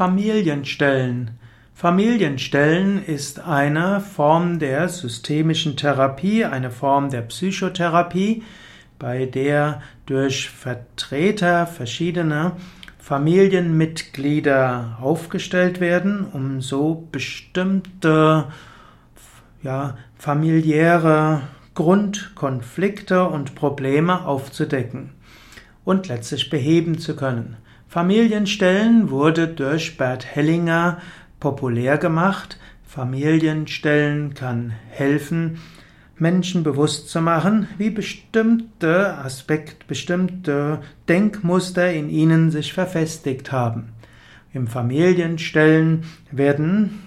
Familienstellen. Familienstellen ist eine Form der systemischen Therapie, eine Form der Psychotherapie, bei der durch Vertreter verschiedener Familienmitglieder aufgestellt werden, um so bestimmte ja, familiäre Grundkonflikte und Probleme aufzudecken und letztlich beheben zu können. Familienstellen wurde durch Bert Hellinger populär gemacht. Familienstellen kann helfen, Menschen bewusst zu machen, wie bestimmte Aspekt, bestimmte Denkmuster in ihnen sich verfestigt haben. Im Familienstellen werden,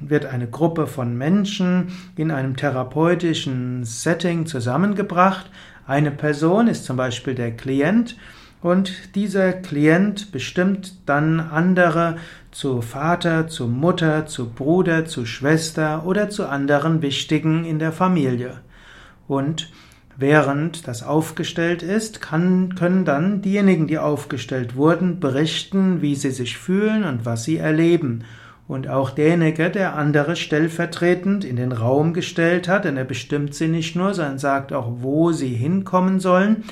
wird eine Gruppe von Menschen in einem therapeutischen Setting zusammengebracht. Eine Person ist zum Beispiel der Klient und dieser Klient bestimmt dann andere zu Vater, zu Mutter, zu Bruder, zu Schwester oder zu anderen Wichtigen in der Familie. Und während das aufgestellt ist, kann, können dann diejenigen, die aufgestellt wurden, berichten, wie sie sich fühlen und was sie erleben. Und auch derjenige, der andere stellvertretend in den Raum gestellt hat, denn er bestimmt sie nicht nur, sondern sagt auch, wo sie hinkommen sollen,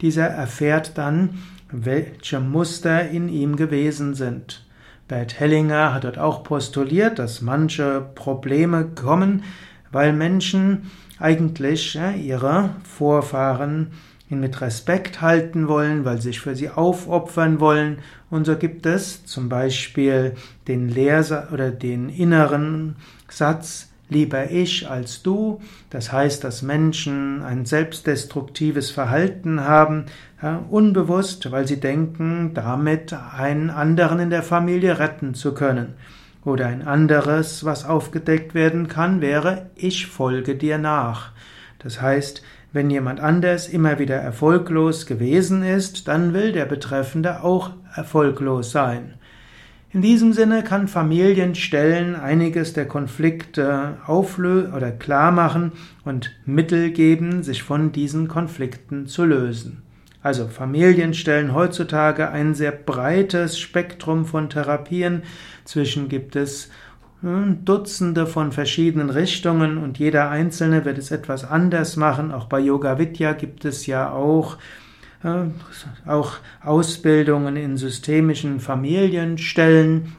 dieser erfährt dann, welche Muster in ihm gewesen sind. Bert Hellinger hat dort auch postuliert, dass manche Probleme kommen, weil Menschen eigentlich ihre Vorfahren mit Respekt halten wollen, weil sie sich für sie aufopfern wollen. Und so gibt es zum Beispiel den Lehrsa oder den inneren Satz, lieber ich als du. Das heißt, dass Menschen ein selbstdestruktives Verhalten haben, unbewusst, weil sie denken, damit einen anderen in der Familie retten zu können. Oder ein anderes, was aufgedeckt werden kann, wäre, ich folge dir nach. Das heißt, wenn jemand anders immer wieder erfolglos gewesen ist, dann will der Betreffende auch erfolglos sein. In diesem Sinne kann Familienstellen einiges der Konflikte auflösen oder klar machen und Mittel geben, sich von diesen Konflikten zu lösen. Also Familienstellen heutzutage ein sehr breites Spektrum von Therapien. Zwischen gibt es hm, Dutzende von verschiedenen Richtungen und jeder einzelne wird es etwas anders machen. Auch bei Yoga Vidya gibt es ja auch auch Ausbildungen in systemischen Familienstellen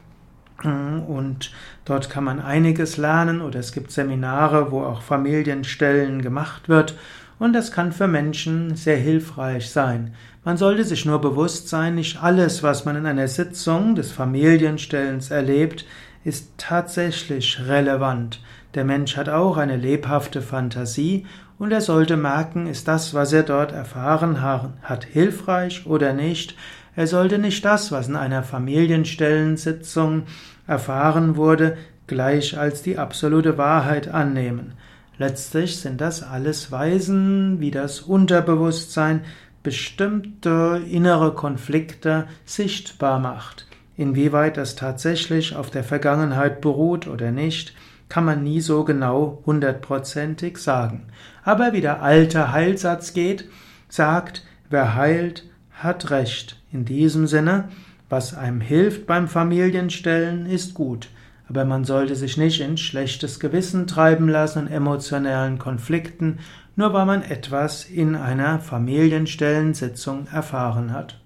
und dort kann man einiges lernen oder es gibt Seminare, wo auch Familienstellen gemacht wird und das kann für Menschen sehr hilfreich sein. Man sollte sich nur bewusst sein, nicht alles, was man in einer Sitzung des Familienstellens erlebt, ist tatsächlich relevant. Der Mensch hat auch eine lebhafte Fantasie und er sollte merken, ist das, was er dort erfahren hat, hilfreich oder nicht. Er sollte nicht das, was in einer Familienstellensitzung erfahren wurde, gleich als die absolute Wahrheit annehmen. Letztlich sind das alles Weisen, wie das Unterbewusstsein bestimmte innere Konflikte sichtbar macht. Inwieweit das tatsächlich auf der Vergangenheit beruht oder nicht, kann man nie so genau hundertprozentig sagen. Aber wie der alte Heilsatz geht, sagt, wer heilt, hat Recht. In diesem Sinne, was einem hilft beim Familienstellen, ist gut. Aber man sollte sich nicht in schlechtes Gewissen treiben lassen und emotionalen Konflikten, nur weil man etwas in einer Familienstellensitzung erfahren hat.